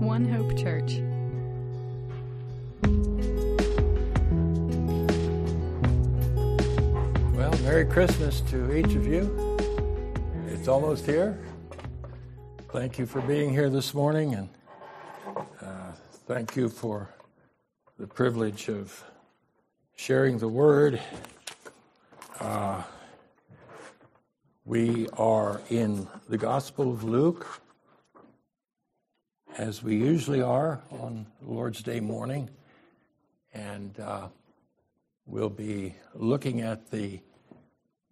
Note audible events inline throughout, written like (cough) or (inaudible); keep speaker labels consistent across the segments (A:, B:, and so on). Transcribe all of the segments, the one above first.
A: One Hope Church.
B: Well, Merry Christmas to each of you. It's almost here. Thank you for being here this morning, and uh, thank you for the privilege of sharing the word. Uh, we are in the Gospel of Luke, as we usually are on Lord's Day morning, and uh, we'll be looking at the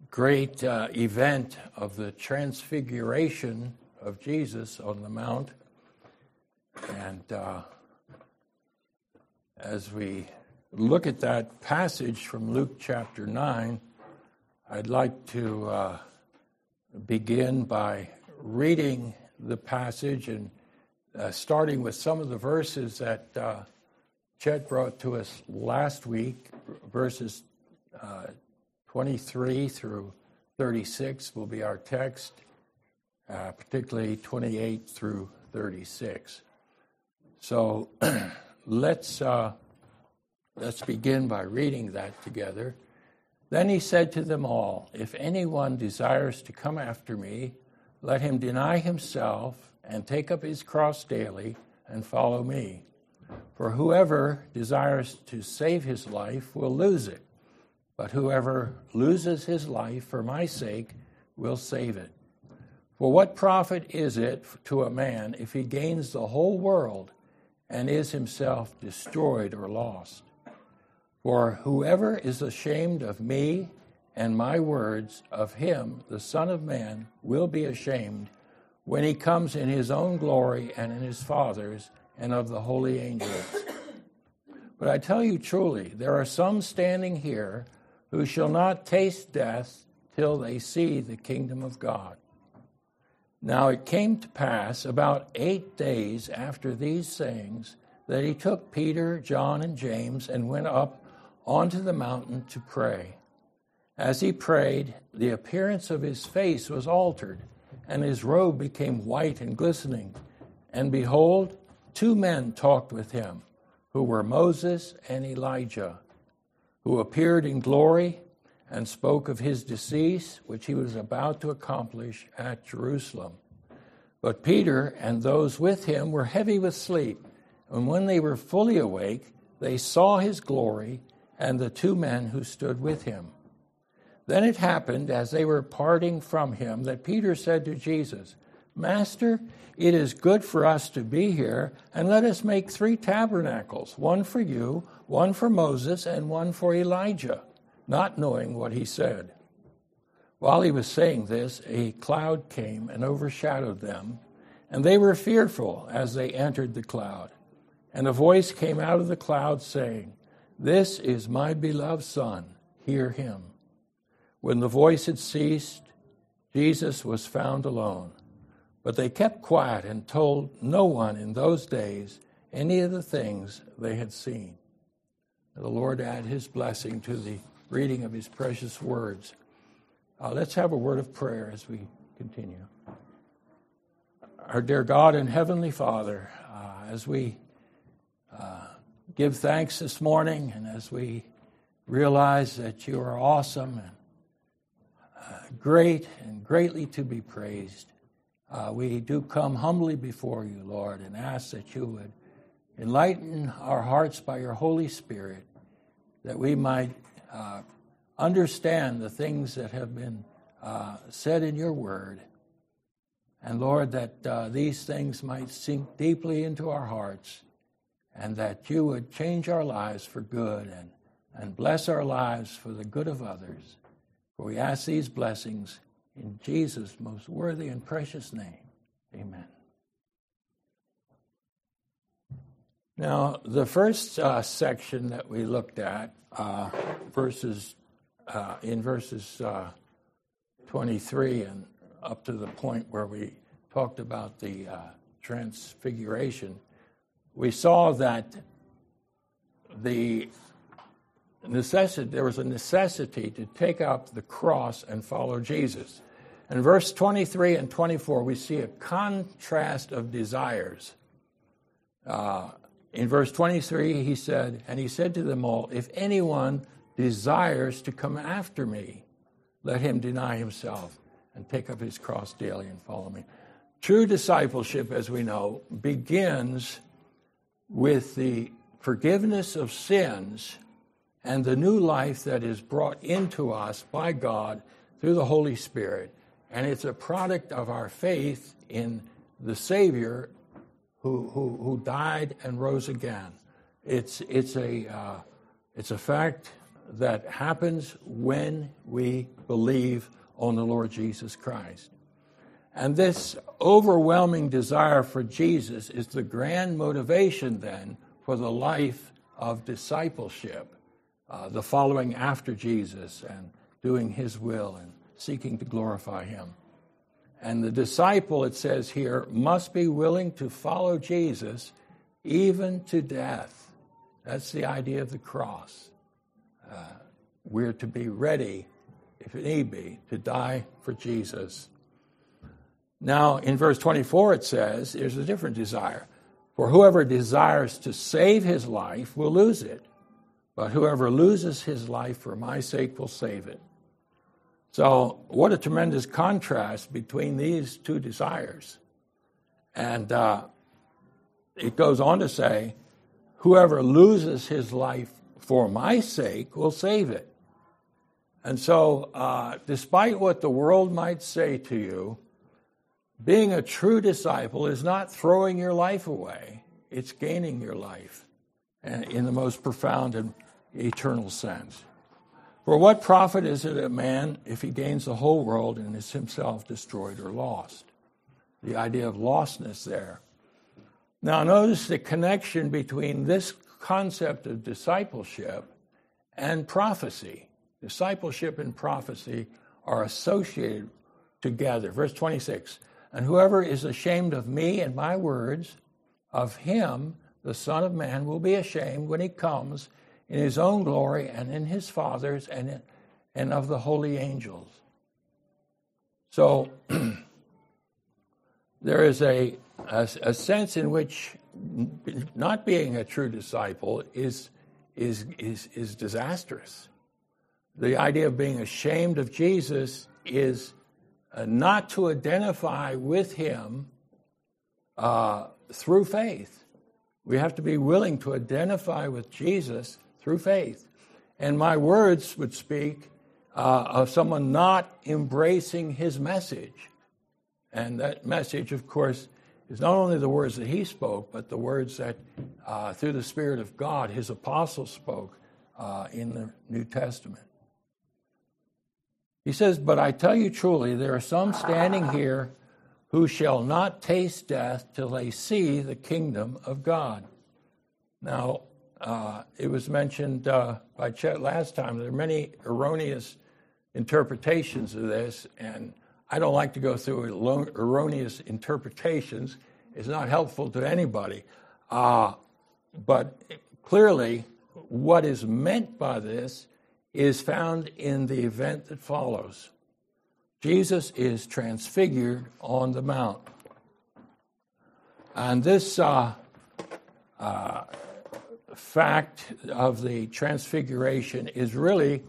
B: great uh, event of the transfiguration of Jesus on the Mount. And uh, as we look at that passage from Luke chapter 9, I'd like to uh, begin by reading the passage and uh, starting with some of the verses that uh, Chet brought to us last week, verses uh, 23 through 36 will be our text, uh, particularly 28 through 36. So (clears throat) let's, uh, let's begin by reading that together. Then he said to them all, If anyone desires to come after me, let him deny himself and take up his cross daily and follow me. For whoever desires to save his life will lose it but whoever loses his life for my sake will save it. For what profit is it to a man if he gains the whole world and is himself destroyed or lost? For whoever is ashamed of me and my words, of him the Son of Man will be ashamed when he comes in his own glory and in his Father's and of the holy angels. (clears throat) But I tell you truly, there are some standing here who shall not taste death till they see the kingdom of God. Now it came to pass about eight days after these sayings that he took Peter, John, and James and went up onto the mountain to pray. As he prayed, the appearance of his face was altered, and his robe became white and glistening. And behold, two men talked with him, who were Moses and Elijah who appeared in glory and spoke of his decease, which he was about to accomplish at Jerusalem. But Peter and those with him were heavy with sleep, and when they were fully awake, they saw his glory and the two men who stood with him. Then it happened, as they were parting from him, that Peter said to Jesus, Master, it is good for us to be here, and let us make three tabernacles one for you, one for Moses, and one for Elijah, not knowing what he said. While he was saying this, a cloud came and overshadowed them, and they were fearful as they entered the cloud. And a voice came out of the cloud saying, This is my beloved Son, hear him. When the voice had ceased, Jesus was found alone. But they kept quiet and told no one in those days any of the things they had seen. The Lord add his blessing to the reading of his precious words. Uh, let's have a word of prayer as we continue. Our dear God and Heavenly Father, uh, as we uh, give thanks this morning and as we realize that you are awesome and uh, great and greatly to be praised, uh, we do come humbly before you, Lord, and ask that you would Enlighten our hearts by your Holy Spirit that we might uh, understand the things that have been uh, said in your word. And Lord, that uh, these things might sink deeply into our hearts and that you would change our lives for good and, and bless our lives for the good of others. For we ask these blessings in Jesus' most worthy and precious name. Amen. Now, the first uh, section that we looked at, uh, verses uh, in verses uh, 23 and up to the point where we talked about the uh, transfiguration, we saw that the necessity, there was a necessity to take up the cross and follow Jesus. In verse 23 and 24, we see a contrast of desires. Uh, in verse 23, he said, And he said to them all, If anyone desires to come after me, let him deny himself and take up his cross daily and follow me. True discipleship, as we know, begins with the forgiveness of sins and the new life that is brought into us by God through the Holy Spirit. And it's a product of our faith in the Savior who, who, who died and rose again. It's, it's, a, uh, it's a fact that happens when we believe on the Lord Jesus Christ. And this overwhelming desire for Jesus is the grand motivation then for the life of discipleship, uh, the following after Jesus and doing his will and seeking to glorify him. And the disciple, it says here, must be willing to follow Jesus even to death. That's the idea of the cross. Uh, we're to be ready, if need be, to die for Jesus. Now, in verse 24, it says, there's a different desire. For whoever desires to save his life will lose it, but whoever loses his life for my sake will save it. So, what a tremendous contrast between these two desires. And uh, it goes on to say, whoever loses his life for my sake will save it. And so, uh, despite what the world might say to you, being a true disciple is not throwing your life away, it's gaining your life in the most profound and eternal sense. For what profit is it a man if he gains the whole world and is himself destroyed or lost? The idea of lostness there. Now, notice the connection between this concept of discipleship and prophecy. Discipleship and prophecy are associated together. Verse 26 And whoever is ashamed of me and my words, of him the Son of Man will be ashamed when he comes in his own glory and in his Father's and, in, and of the holy angels. So (clears throat) there is a, a, a, sense in which not being a true disciple is, is, is, is disastrous. The idea of being ashamed of Jesus is uh, not to identify with him uh, through faith. We have to be willing to identify with Jesus through faith. And my words would speak uh, of someone not embracing his message. And that message, of course, is not only the words that he spoke, but the words that, uh, through the Spirit of God, his apostles spoke uh, in the New Testament. He says, But I tell you truly, there are some standing here who shall not taste death till they see the kingdom of God. Now, uh, it was mentioned uh, by Chet last time. There are many erroneous interpretations of this, and I don't like to go through erroneous interpretations. It's not helpful to anybody. Uh, but clearly, what is meant by this is found in the event that follows. Jesus is transfigured on the mount. And this uh, uh, fact of the transfiguration is really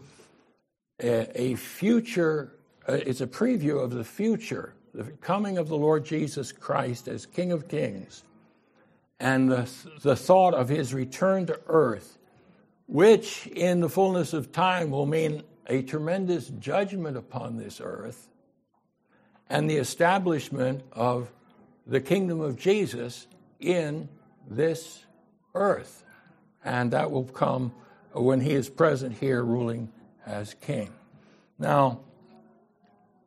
B: a, a future, uh, it's a preview of the future, the coming of the Lord Jesus Christ as King of Kings, and the, the thought of his return to earth, which in the fullness of time will mean a tremendous judgment upon this earth and the establishment of the kingdom of Jesus in this earth and that will come when he is present here ruling as king. Now,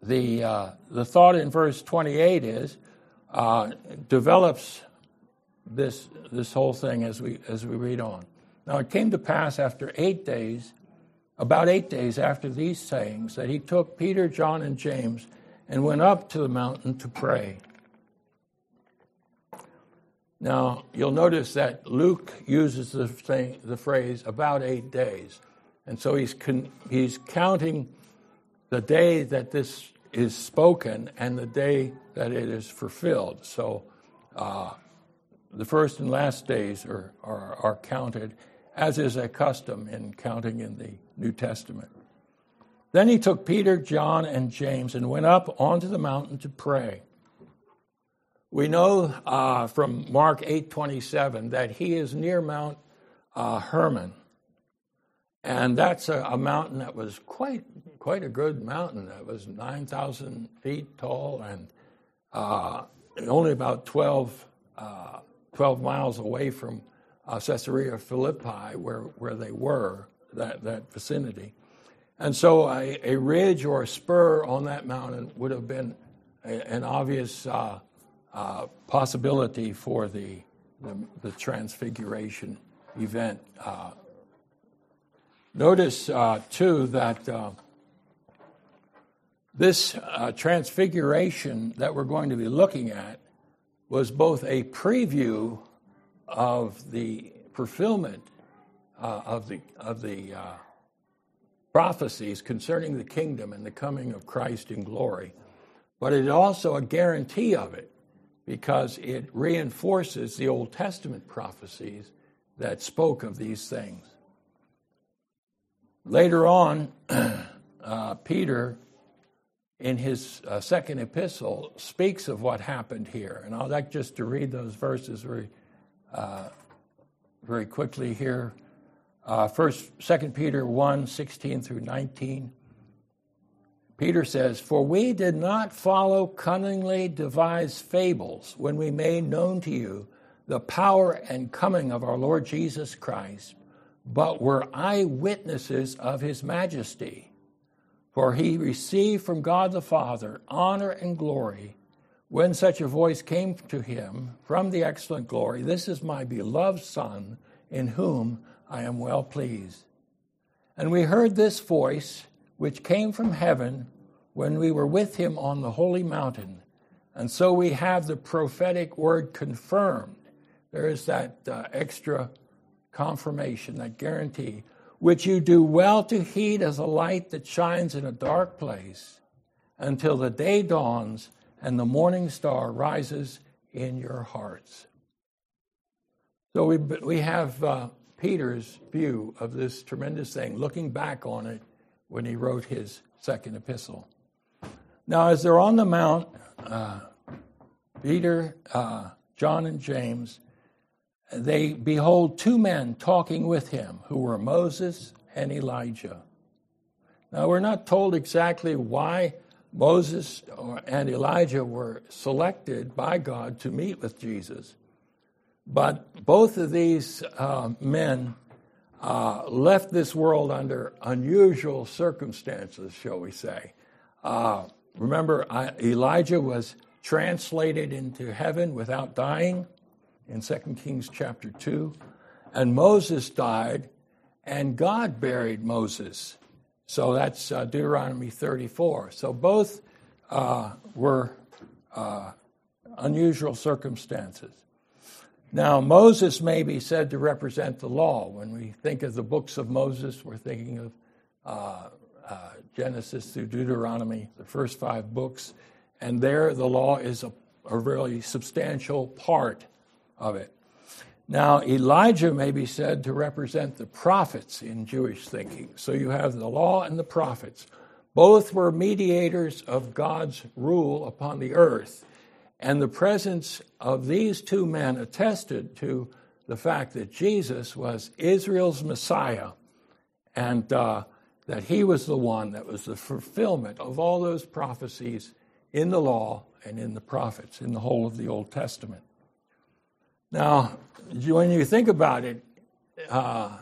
B: the, uh, the thought in verse 28 is uh, develops this, this whole thing as we, as we read on. Now, it came to pass after eight days, about eight days after these sayings, that he took Peter, John, and James and went up to the mountain to pray. Now, you'll notice that Luke uses the, thing, the phrase about eight days. And so he's, con- he's counting the day that this is spoken and the day that it is fulfilled. So uh, the first and last days are, are, are counted, as is a custom in counting in the New Testament. Then he took Peter, John, and James and went up onto the mountain to pray. We know uh, from Mark 8:27 that he is near Mount uh, Hermon, and that's a, a, mountain that was quite quite a good mountain. That was 9,000 feet tall and uh, only about 12, uh, 12, miles away from uh, Caesarea Philippi, where where they were that that vicinity. And so a, a, ridge or a spur on that mountain would have been a, an obvious uh, uh, possibility for the, the, the transfiguration event. Uh, notice, uh, too, that uh, this uh, transfiguration that we're going to be looking at was both a preview of the fulfillment of the, of the prophecies concerning the kingdom and the coming of Christ in glory, but it is also a guarantee of it because it reinforces the Old Testament prophecies that spoke of these things. Later on, (clears throat) uh, Peter, in his uh, second epistle, speaks of what happened here. And I'd like just to read those verses uh, very quickly here. Uh, first, 2 Peter 1 16 through 19. Peter says, For we did not follow cunningly devised fables when we made known to you the power and coming of our Lord Jesus Christ, but were eyewitnesses of his majesty. For he received from God the Father honor and glory when such a voice came to him from the excellent glory This is my beloved Son, in whom I am well pleased. And we heard this voice, which came from heaven when we were with him on the holy mountain. And so we have the prophetic word confirmed. There is that uh, extra confirmation, that guarantee, which you do well to heed as a light that shines in a dark place until the day dawns and the morning star rises in your hearts. So we, we have uh, Peter's view of this tremendous thing, looking back on it when he wrote his second epistle. Now, as they're on the mount, uh, Peter, uh, John, and James, they behold two men talking with him who were Moses and Elijah. Now, we're not told exactly why Moses and Elijah were selected by God to meet with Jesus. But both of these uh, men uh, left this world under unusual circumstances, shall we say. Uh, remember, Elijah was translated into heaven without dying in 2 Kings chapter 2. And Moses died, and God buried Moses. So that's uh, Deuteronomy 34. So both uh, were uh, unusual circumstances. Now, Moses may be said to represent the law. When we think of the books of Moses, we're thinking of uh, uh, Genesis through Deuteronomy, the first five books, and there the law is a, a really substantial part of it. Now, Elijah may be said to represent the prophets in Jewish thinking. So you have the law and the prophets. Both were mediators of God's rule upon the earth. And the presence of these two men attested to the fact that Jesus was Israel's Messiah and uh, that he was the one that was the fulfillment of all those prophecies in the law and in the prophets, in the whole of the Old Testament. Now, when you think about it, uh,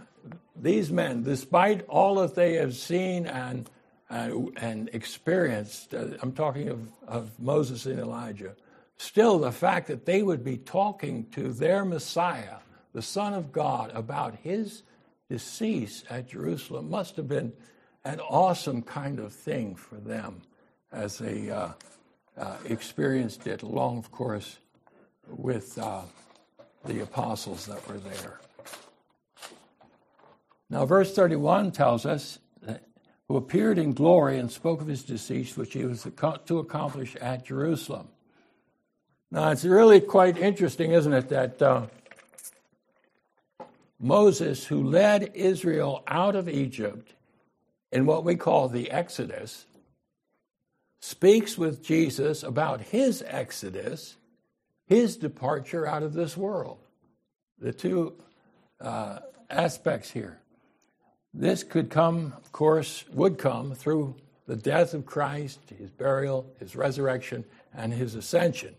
B: these men, despite all that they have seen and, and, and experienced, uh, I'm talking of, of Moses and Elijah, Still, the fact that they would be talking to their Messiah, the Son of God, about his decease at Jerusalem must have been an awesome kind of thing for them as they uh, uh, experienced it, along, of course, with uh, the apostles that were there. Now, verse 31 tells us who appeared in glory and spoke of his decease, which he was to accomplish at Jerusalem. Now, it's really quite interesting, isn't it, that uh, Moses, who led Israel out of Egypt in what we call the Exodus, speaks with Jesus about his Exodus, his departure out of this world. The two uh, aspects here. This could come, of course, would come through the death of Christ, his burial, his resurrection, and his ascension.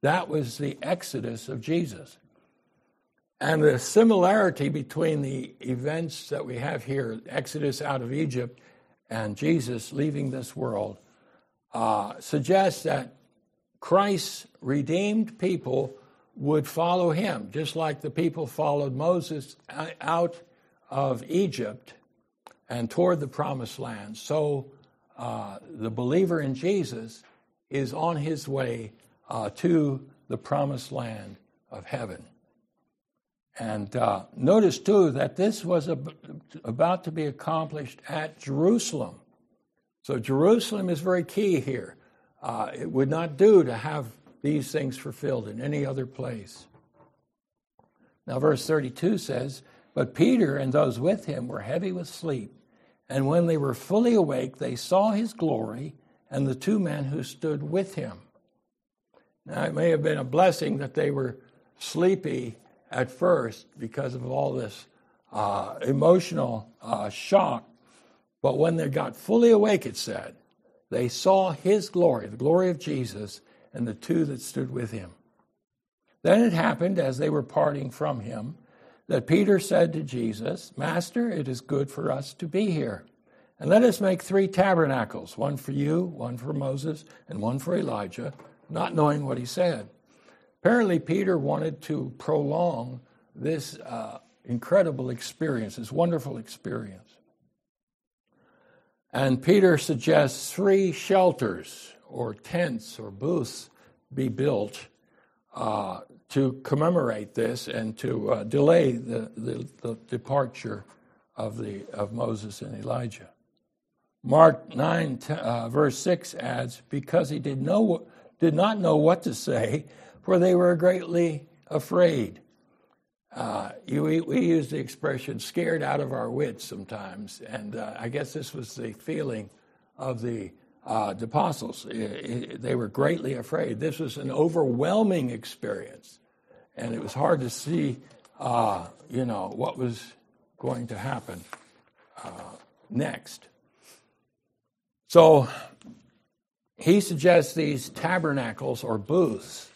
B: That was the exodus of Jesus. And the similarity between the events that we have here, Exodus out of Egypt and Jesus leaving this world, uh, suggests that Christ's redeemed people would follow him, just like the people followed Moses out of Egypt and toward the promised land. So uh, the believer in Jesus is on his way uh, to the promised land of heaven. And uh, notice too that this was about to be accomplished at Jerusalem. So Jerusalem is very key here. Uh, it would not do to have these things fulfilled in any other place. Now, verse 32 says, but Peter and those with him were heavy with sleep. And when they were fully awake, they saw his glory and the two men who stood with him. Now, it may have been a blessing that they were sleepy at first because of all this uh, emotional uh, shock. But when they got fully awake, it said, they saw his glory, the glory of Jesus, and the two that stood with him. Then it happened as they were parting from him that Peter said to Jesus, Master, it is good for us to be here. And let us make three tabernacles one for you, one for Moses, and one for Elijah, not knowing what he said. Apparently, Peter wanted to prolong this uh, incredible experience, this wonderful experience. And Peter suggests three shelters or tents or booths be built uh, to commemorate this and to uh, delay the, the, the, departure of, the, of Moses and Elijah. Mark 9, uh, verse 6 adds, Because he did, know, did not know what to say, for they were greatly afraid. Uh, you, we, use the expression scared out of our wits sometimes, and uh, I guess this was the feeling of the uh, the apostles. they were greatly afraid. This was an overwhelming experience and it was hard to see, uh, you know, what was going to happen uh, next. So he suggests these tabernacles or booths.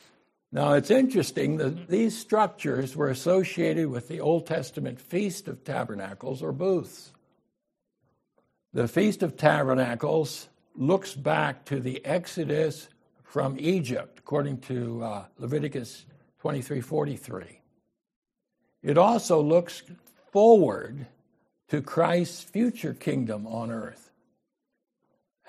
B: Now it's interesting that these structures were associated with the Old Testament Feast of Tabernacles or booths. The Feast of Tabernacles looks back to the Exodus from Egypt, according to uh, Leviticus 2343. It also looks forward to Christ's future kingdom on earth.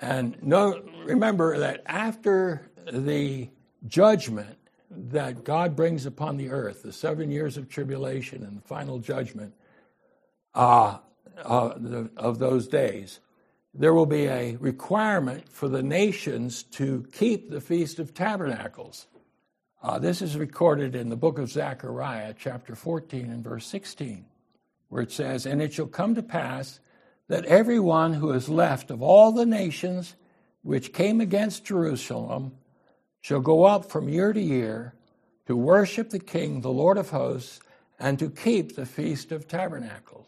B: And no, remember that after the judgment that God brings upon the earth, the seven years of tribulation and the final judgment uh, uh, of those days, there will be a requirement for the nations to keep the Feast of Tabernacles. Uh, this is recorded in the book of Zechariah, chapter 14 and verse 16, where it says, And it shall come to pass that everyone who is left of all the nations which came against Jerusalem shall go up from year to year to worship the King, the Lord of hosts, and to keep the Feast of Tabernacles.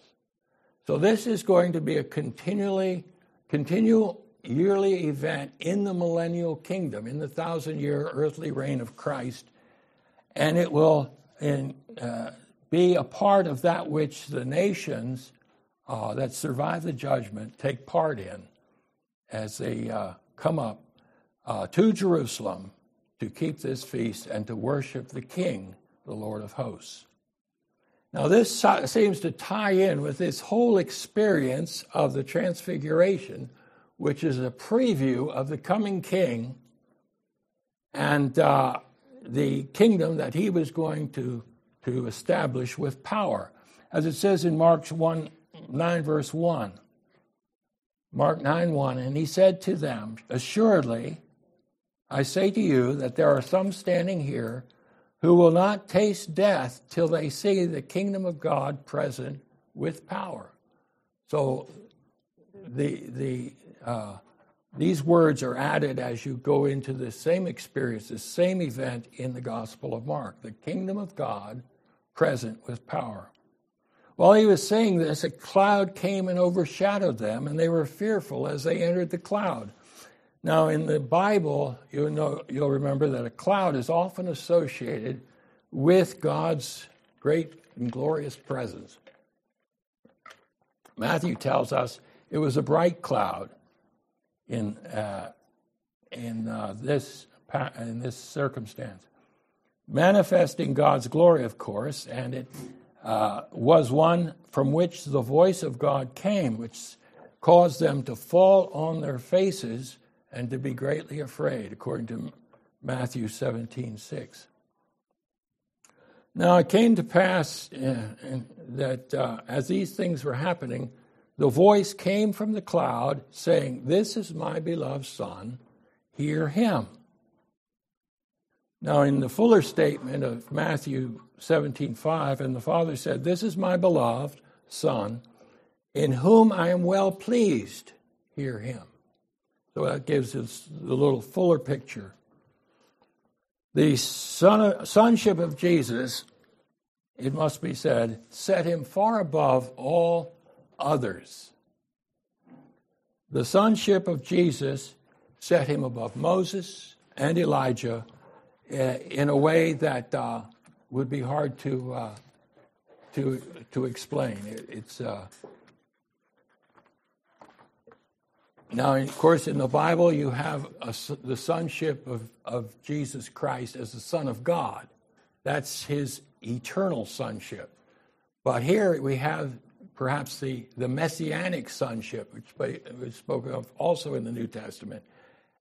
B: So this is going to be a continually, continual yearly event in the millennial kingdom, in the thousand year earthly reign of Christ. And it will in, uh, be a part of that which the nations uh, that survive the judgment take part in as they uh, come up uh, to Jerusalem to keep this feast and to worship the King, the Lord of hosts. Now, this seems to tie in with this whole experience of the Transfiguration which is a preview of the coming king and uh, the kingdom that he was going to, to establish with power. As it says in Mark 1, 9, verse 1. Mark 9, 1. And he said to them, Assuredly, I say to you that there are some standing here who will not taste death till they see the kingdom of God present with power. So the, the, uh, these words are added as you go into the same experience, the same event in the Gospel of Mark the kingdom of God present with power. While he was saying this, a cloud came and overshadowed them, and they were fearful as they entered the cloud. Now, in the Bible, you know, you'll remember that a cloud is often associated with God's great and glorious presence. Matthew tells us it was a bright cloud in, uh, in, uh, this, in this circumstance, manifesting God's glory, of course, and it uh, was one from which the voice of God came, which caused them to fall on their faces and to be greatly afraid, according to Matthew 17 6. Now it came to pass uh, that uh, as these things were happening, the voice came from the cloud saying, This is my beloved Son, hear him. Now, in the fuller statement of Matthew 17 5, and the Father said, This is my beloved Son, in whom I am well pleased, hear him. So that gives us a little fuller picture. The son, sonship of Jesus, it must be said, set him far above all others. The sonship of Jesus set him above Moses and Elijah eh, in a way that uh, would be hard to uh, to to explain. It, it's uh, Now, of course, in the Bible, you have a, the sonship of, of Jesus Christ as the Son of God. That's his eternal sonship. But here we have perhaps the, the messianic sonship, which was spoken of also in the New Testament.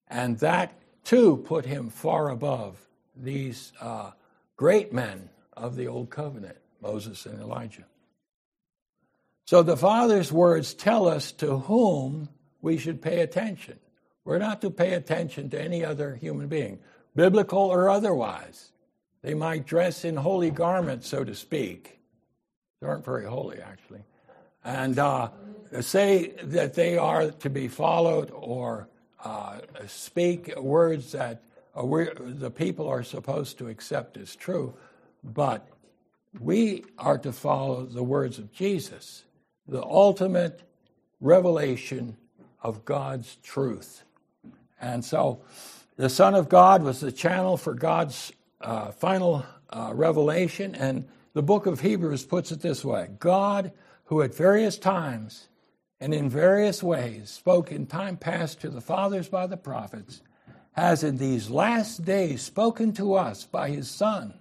B: And that, too, put him far above these uh, great men of the Old Covenant, Moses and Elijah. So the Father's words tell us to whom we should pay attention. We're not to pay attention to any other human being, biblical or otherwise. They might dress in holy garments, so to speak. They aren't very holy, actually. And uh, say that they are to be followed or uh, speak words that uh, the people are supposed to accept as true. But we are to follow the words of Jesus, the ultimate revelation of God's truth. And so the Son of God was the channel for God's uh, final uh, revelation. And the book of Hebrews puts it this way God, who at various times and in various ways spoke in time past to the fathers by the prophets, has in these last days spoken to us by his Son,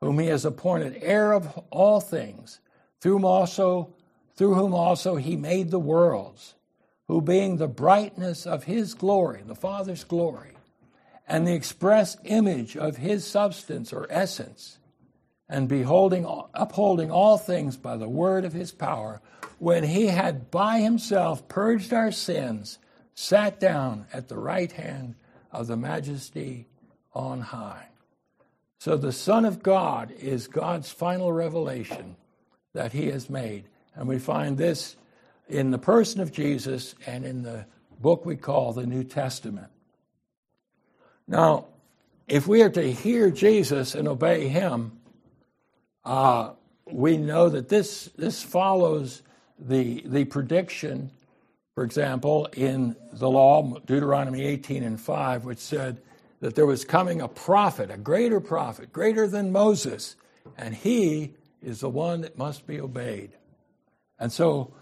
B: whom he has appointed heir of all things, through whom also, through whom also he made the worlds who being the brightness of his glory, the Father's glory, and the express image of his substance or essence, and beholding, upholding all things by the word of his power, when he had by himself purged our sins, sat down at the right hand of the majesty on high. So the Son of God is God's final revelation that he has made. And we find this in the person of Jesus and in the book we call the New Testament. Now, if we are to hear Jesus and obey him, uh, we know that this, this follows the, the prediction, for example, in the law, Deuteronomy 18 and 5, which said that there was coming a prophet, a greater prophet, greater than Moses, and he is the one that must be obeyed. And so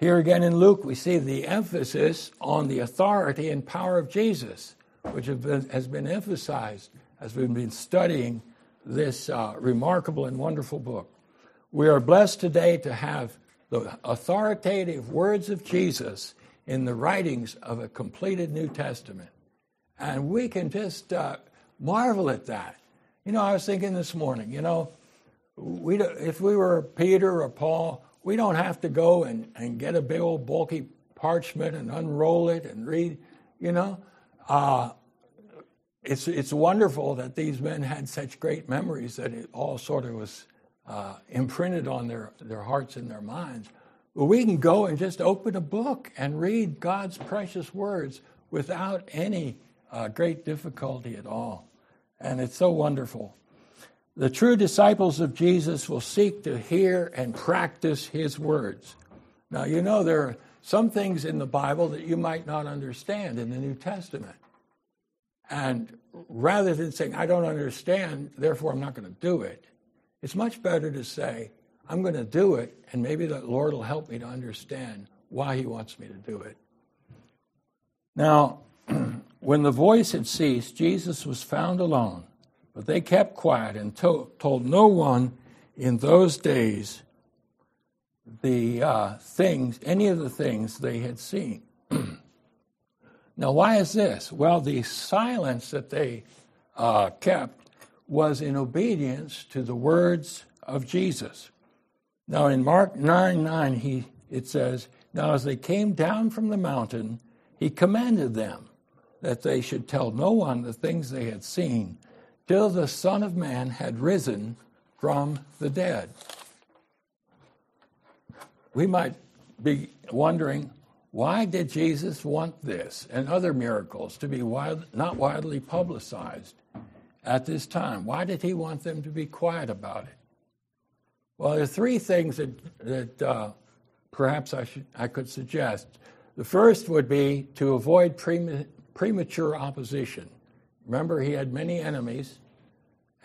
B: here again in Luke, we see the emphasis on the authority and power of Jesus, which been, has been emphasized as we've been studying this uh, remarkable and wonderful book. We are blessed today to have the authoritative words of Jesus in the writings of a completed New Testament. And we can just uh, marvel at that. You know, I was thinking this morning, you know, we, if we were Peter or Paul, we don't have to go and, and get a big old bulky parchment and unroll it and read, you know. Uh, it's, it's wonderful that these men had such great memories that it all sort of was uh, imprinted on their, their hearts and their minds. But we can go and just open a book and read God's precious words without any uh, great difficulty at all. And it's so wonderful. The true disciples of Jesus will seek to hear and practice his words. Now, you know, there are some things in the Bible that you might not understand in the New Testament. And rather than saying, I don't understand, therefore I'm not going to do it, it's much better to say, I'm going to do it, and maybe the Lord will help me to understand why He wants me to do it. Now, (clears throat) when the voice had ceased, Jesus was found alone, but they kept quiet and to- told no one in those days the uh, things, any of the things they had seen. (clears throat) now, why is this? Well, the silence that they uh, kept was in obedience to the words of Jesus. Now, in Mark 9 9, he, it says, Now as they came down from the mountain, he commanded them that they should tell no one the things they had seen till the Son of Man had risen from the dead. We might be wondering why did Jesus want this and other miracles to be wild, not widely publicized? at this time? Why did he want them to be quiet about it? Well, there are three things that, that uh, perhaps I, should, I could suggest. The first would be to avoid premature opposition. Remember, he had many enemies,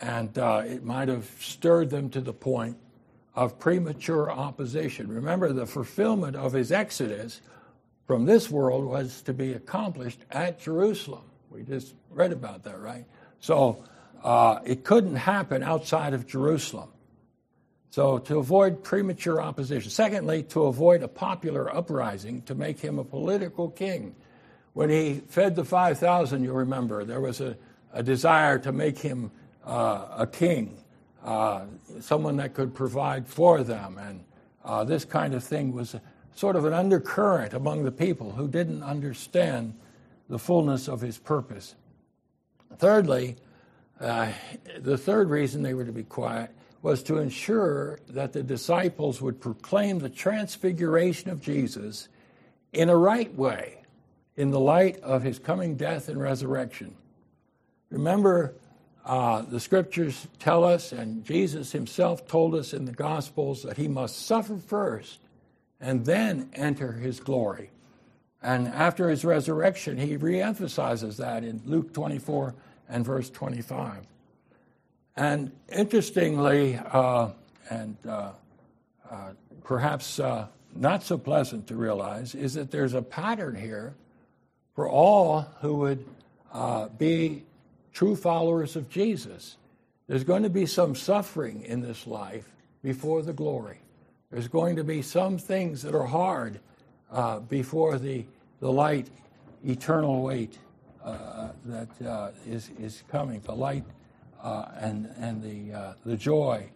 B: and uh, it might have stirred them to the point of premature opposition. Remember, the fulfillment of his exodus from this world was to be accomplished at Jerusalem. We just read about that, right? So uh, it couldn't happen outside of Jerusalem. So, to avoid premature opposition. Secondly, to avoid a popular uprising to make him a political king. When he fed the 5,000, you remember, there was a, a desire to make him uh, a king, uh, someone that could provide for them. And uh, this kind of thing was sort of an undercurrent among the people who didn't understand the fullness of his purpose. Thirdly, uh, the third reason they were to be quiet was to ensure that the disciples would proclaim the transfiguration of Jesus in a right way, in the light of his coming death and resurrection. Remember, uh, the scriptures tell us, and Jesus himself told us in the Gospels, that he must suffer first and then enter his glory. And after his resurrection, he reemphasizes that in Luke 24 and verse 25. And interestingly, uh, and uh, uh, perhaps uh, not so pleasant to realize, is that there's a pattern here for all who would uh, be true followers of Jesus. There's going to be some suffering in this life before the glory. There's going to be some things that are hard uh, before the, the light, eternal weight uh, that uh, is is coming, the light uh, and, and the, uh, the joy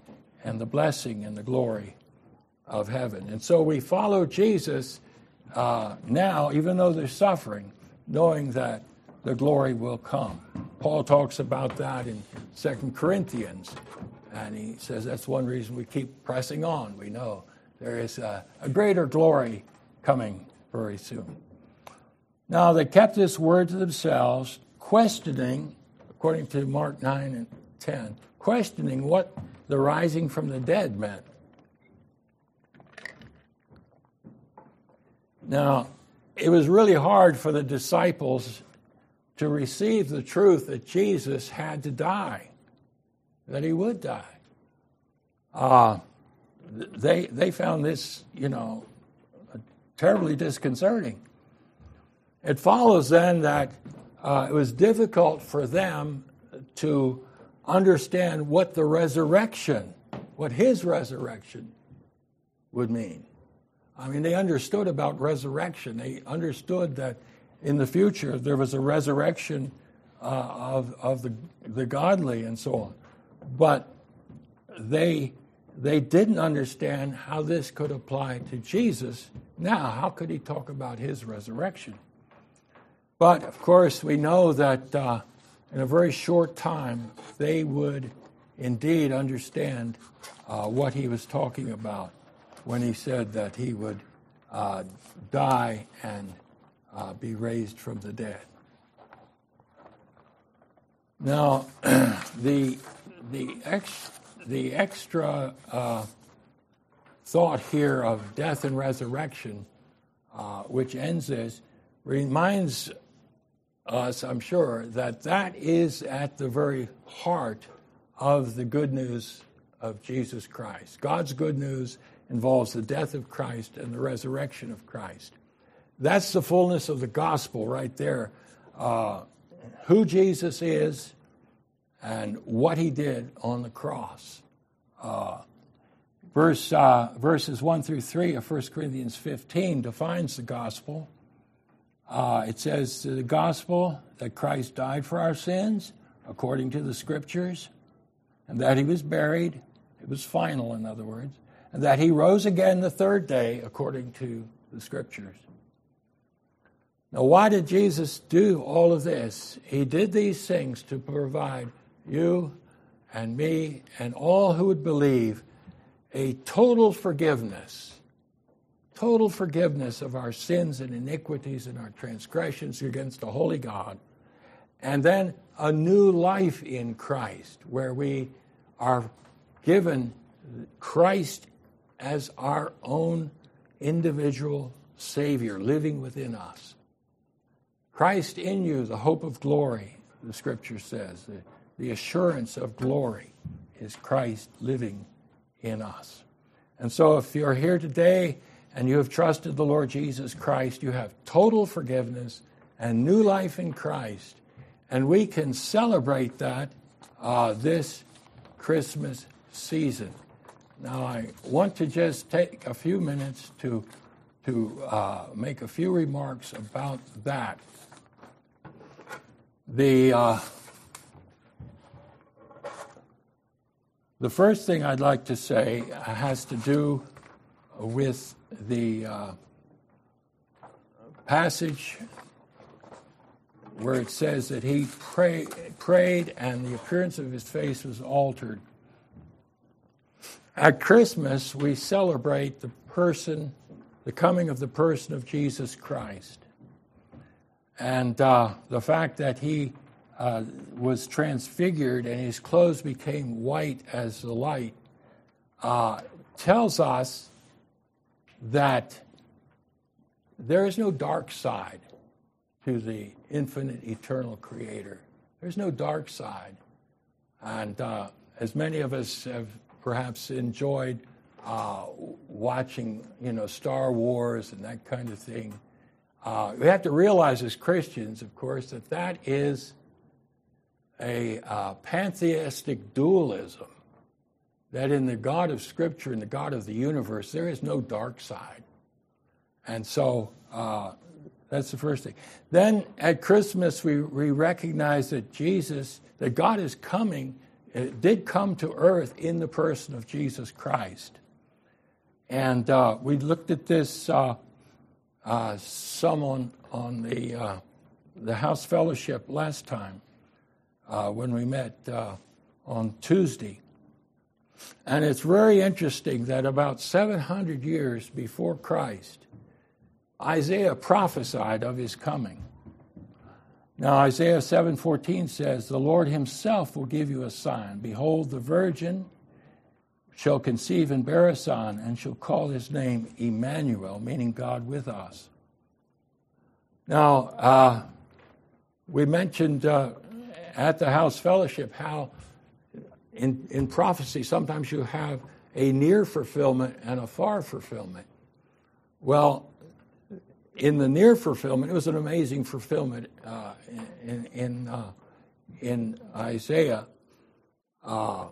B: and the blessing and the glory of heaven. And so we follow Jesus now, even though there's suffering, knowing that the glory will come. Paul talks about that in Second Corinthians, and he says that's one reason we keep pressing on. We know there is a, a greater glory coming very soon. Now they kept this word to themselves, questioning, according to Mark 9 and 10, questioning what the rising from the dead meant. Now, it was really hard for the disciples to receive the truth that Jesus had to die, that he would die. Uh, they, they found this, you know, terribly disconcerting. It follows then that uh, it was difficult for them to understand what the resurrection, what his resurrection would mean. I mean, they understood about resurrection. They understood that in the future there was a resurrection uh, of, of the, the godly and so on. But they they didn't understand how this could apply to Jesus. Now, how could he talk about his resurrection? But of course, we know that uh, in a very short time, they would indeed understand uh, what he was talking about when he said that he would uh, die and uh, be raised from the dead. Now, (clears throat) the the ex, the extra uh, thought here of death and resurrection, uh, which ends this, reminds us, I'm sure, that that is at the very heart of the good news of Jesus Christ. God's good news involves the death of Christ and the resurrection of Christ. That's the fullness of the gospel right there. Uh, who Jesus is and what he did on the cross. Uh, verse, uh, verses 1 through 3 of 1 Corinthians 15 defines the gospel. Uh, it says the gospel that Christ died for our sins according to the scriptures, and that he was buried. It was final, in other words, and that he rose again the third day according to the scriptures. Now, why did Jesus do all of this? He did these things to provide you and me and all who would believe a total forgiveness total forgiveness of our sins and iniquities and our transgressions against a holy God, and then a new life in Christ where we are given Christ as our own individual Savior living within us. Christ in you, the hope of glory, the scripture says. The, the assurance of glory is Christ living in us. And so if you're here today and you have trusted the Lord Jesus Christ, you have total forgiveness and new life in Christ. And we can celebrate that uh, this Christmas season. Now, I want to just take a few minutes to, to uh, make a few remarks about that. The, uh, the first thing I'd like to say has to do with the uh, passage where it says that he pray, prayed and the appearance of his face was altered. At Christmas, we celebrate the person, the coming of the person of Jesus Christ. And uh, the fact that he uh, was transfigured and his clothes became white as the light uh, tells us that there is no dark side to the infinite, eternal Creator. There's no dark side. And uh, as many of us have perhaps enjoyed uh, watching, you know, Star Wars and that kind of thing, uh, we have to realize as Christians, of course, that that is a uh, pantheistic dualism that in the God of Scripture and the God of the universe, there is no dark side. And so uh, that's the first thing. Then at Christmas, we, we recognize that Jesus, that God is coming, it did come to earth in the person of Jesus Christ. And uh, we looked at this uh, uh, some on, on the, uh, the House Fellowship last time uh, when we met uh, on Tuesday. And it's very interesting that about 700 years before Christ, Isaiah prophesied of his coming. Now Isaiah 7:14 says, "The Lord himself will give you a sign. Behold, the virgin shall conceive and bear a son and shall call his name Emmanuel, meaning God with us." Now, uh, we mentioned uh, at the house fellowship how in, in prophecy, sometimes you have a near fulfillment and a far fulfillment. Well, in the near fulfillment, it was an amazing fulfillment uh, in in, uh, in Isaiah, uh,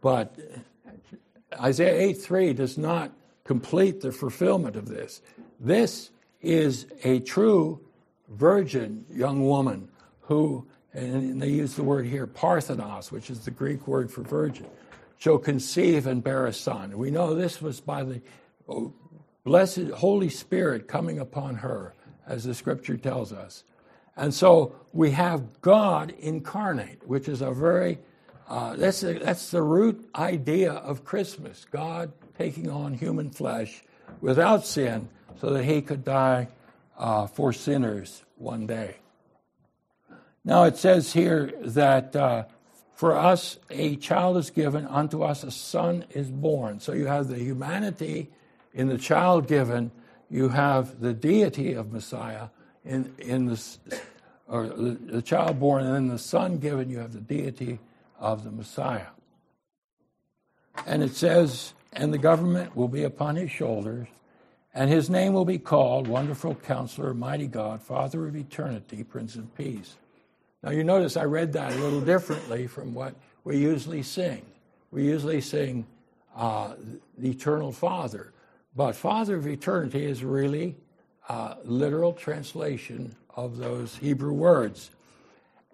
B: but Isaiah eight three does not complete the fulfillment of this. This is a true virgin young woman who and they use the word here, parthenos, which is the Greek word for virgin. shall conceive and bear a son. We know this was by the blessed Holy Spirit coming upon her, as the scripture tells us. And so we have God incarnate, which is a very, uh, that's, a, that's the root idea of Christmas God taking on human flesh without sin so that he could die uh, for sinners one day. Now it says here that uh, for us a child is given, unto us a son is born. So you have the humanity in the child given, you have the deity of Messiah in, in the, or the, the child born, and then the son given, you have the deity of the Messiah. And it says, and the government will be upon his shoulders, and his name will be called Wonderful Counselor, Mighty God, Father of Eternity, Prince of Peace. Now, you notice I read that a little differently from what we usually sing. We usually sing uh, the Eternal Father, but Father of Eternity is really a literal translation of those Hebrew words.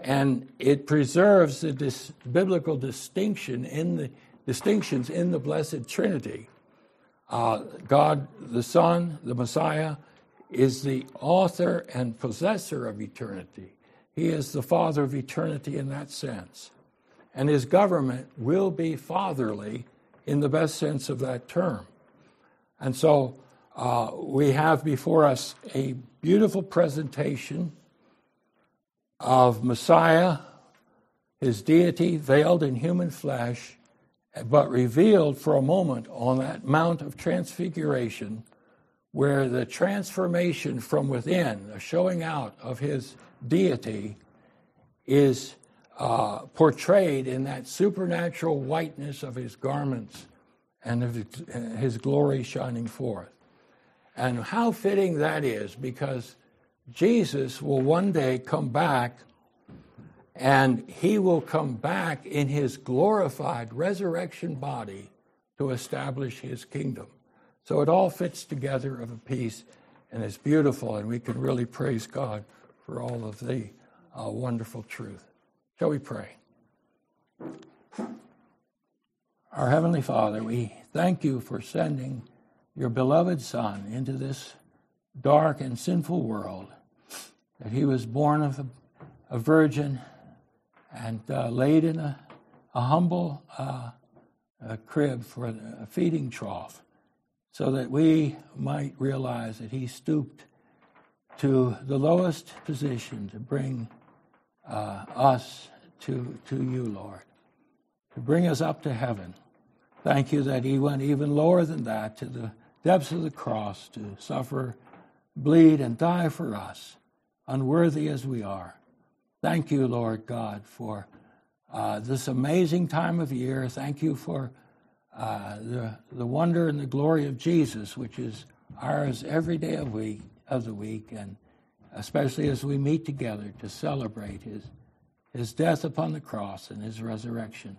B: And it preserves the dis- biblical distinction in the distinctions in the Blessed Trinity. Uh, God, the Son, the Messiah, is the author and possessor of eternity. He is the Father of eternity in that sense. And his government will be fatherly in the best sense of that term. And so uh, we have before us a beautiful presentation of Messiah, his deity veiled in human flesh, but revealed for a moment on that Mount of Transfiguration, where the transformation from within, the showing out of his deity, is uh, portrayed in that supernatural whiteness of his garments and his glory shining forth. And how fitting that is because Jesus will one day come back and he will come back in his glorified resurrection body to establish his kingdom. So it all fits together of a piece and it's beautiful, and we can really praise God for all of the uh, wonderful truth. Shall we pray? Our Heavenly Father, we thank you for sending your beloved Son into this dark and sinful world, that he was born of a, a virgin and uh, laid in a, a humble uh, a crib for a feeding trough, so that we might realize that he stooped to the lowest position to bring uh, us to, to you, Lord to bring us up to heaven. Thank you that he went even lower than that to the depths of the cross to suffer, bleed, and die for us, unworthy as we are. Thank you, Lord God, for uh, this amazing time of year. Thank you for uh, the, the wonder and the glory of Jesus, which is ours every day of, week, of the week, and especially as we meet together to celebrate his, his death upon the cross and his resurrection.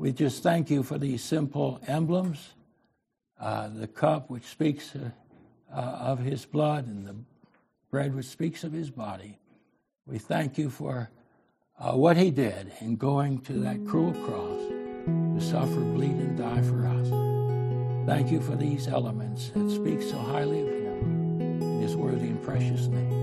B: We just thank you for these simple emblems uh, the cup, which speaks uh, uh, of his blood, and the bread, which speaks of his body. We thank you for uh, what he did in going to that cruel cross to suffer, bleed, and die for us. Thank you for these elements that speak so highly of him in his worthy and precious name.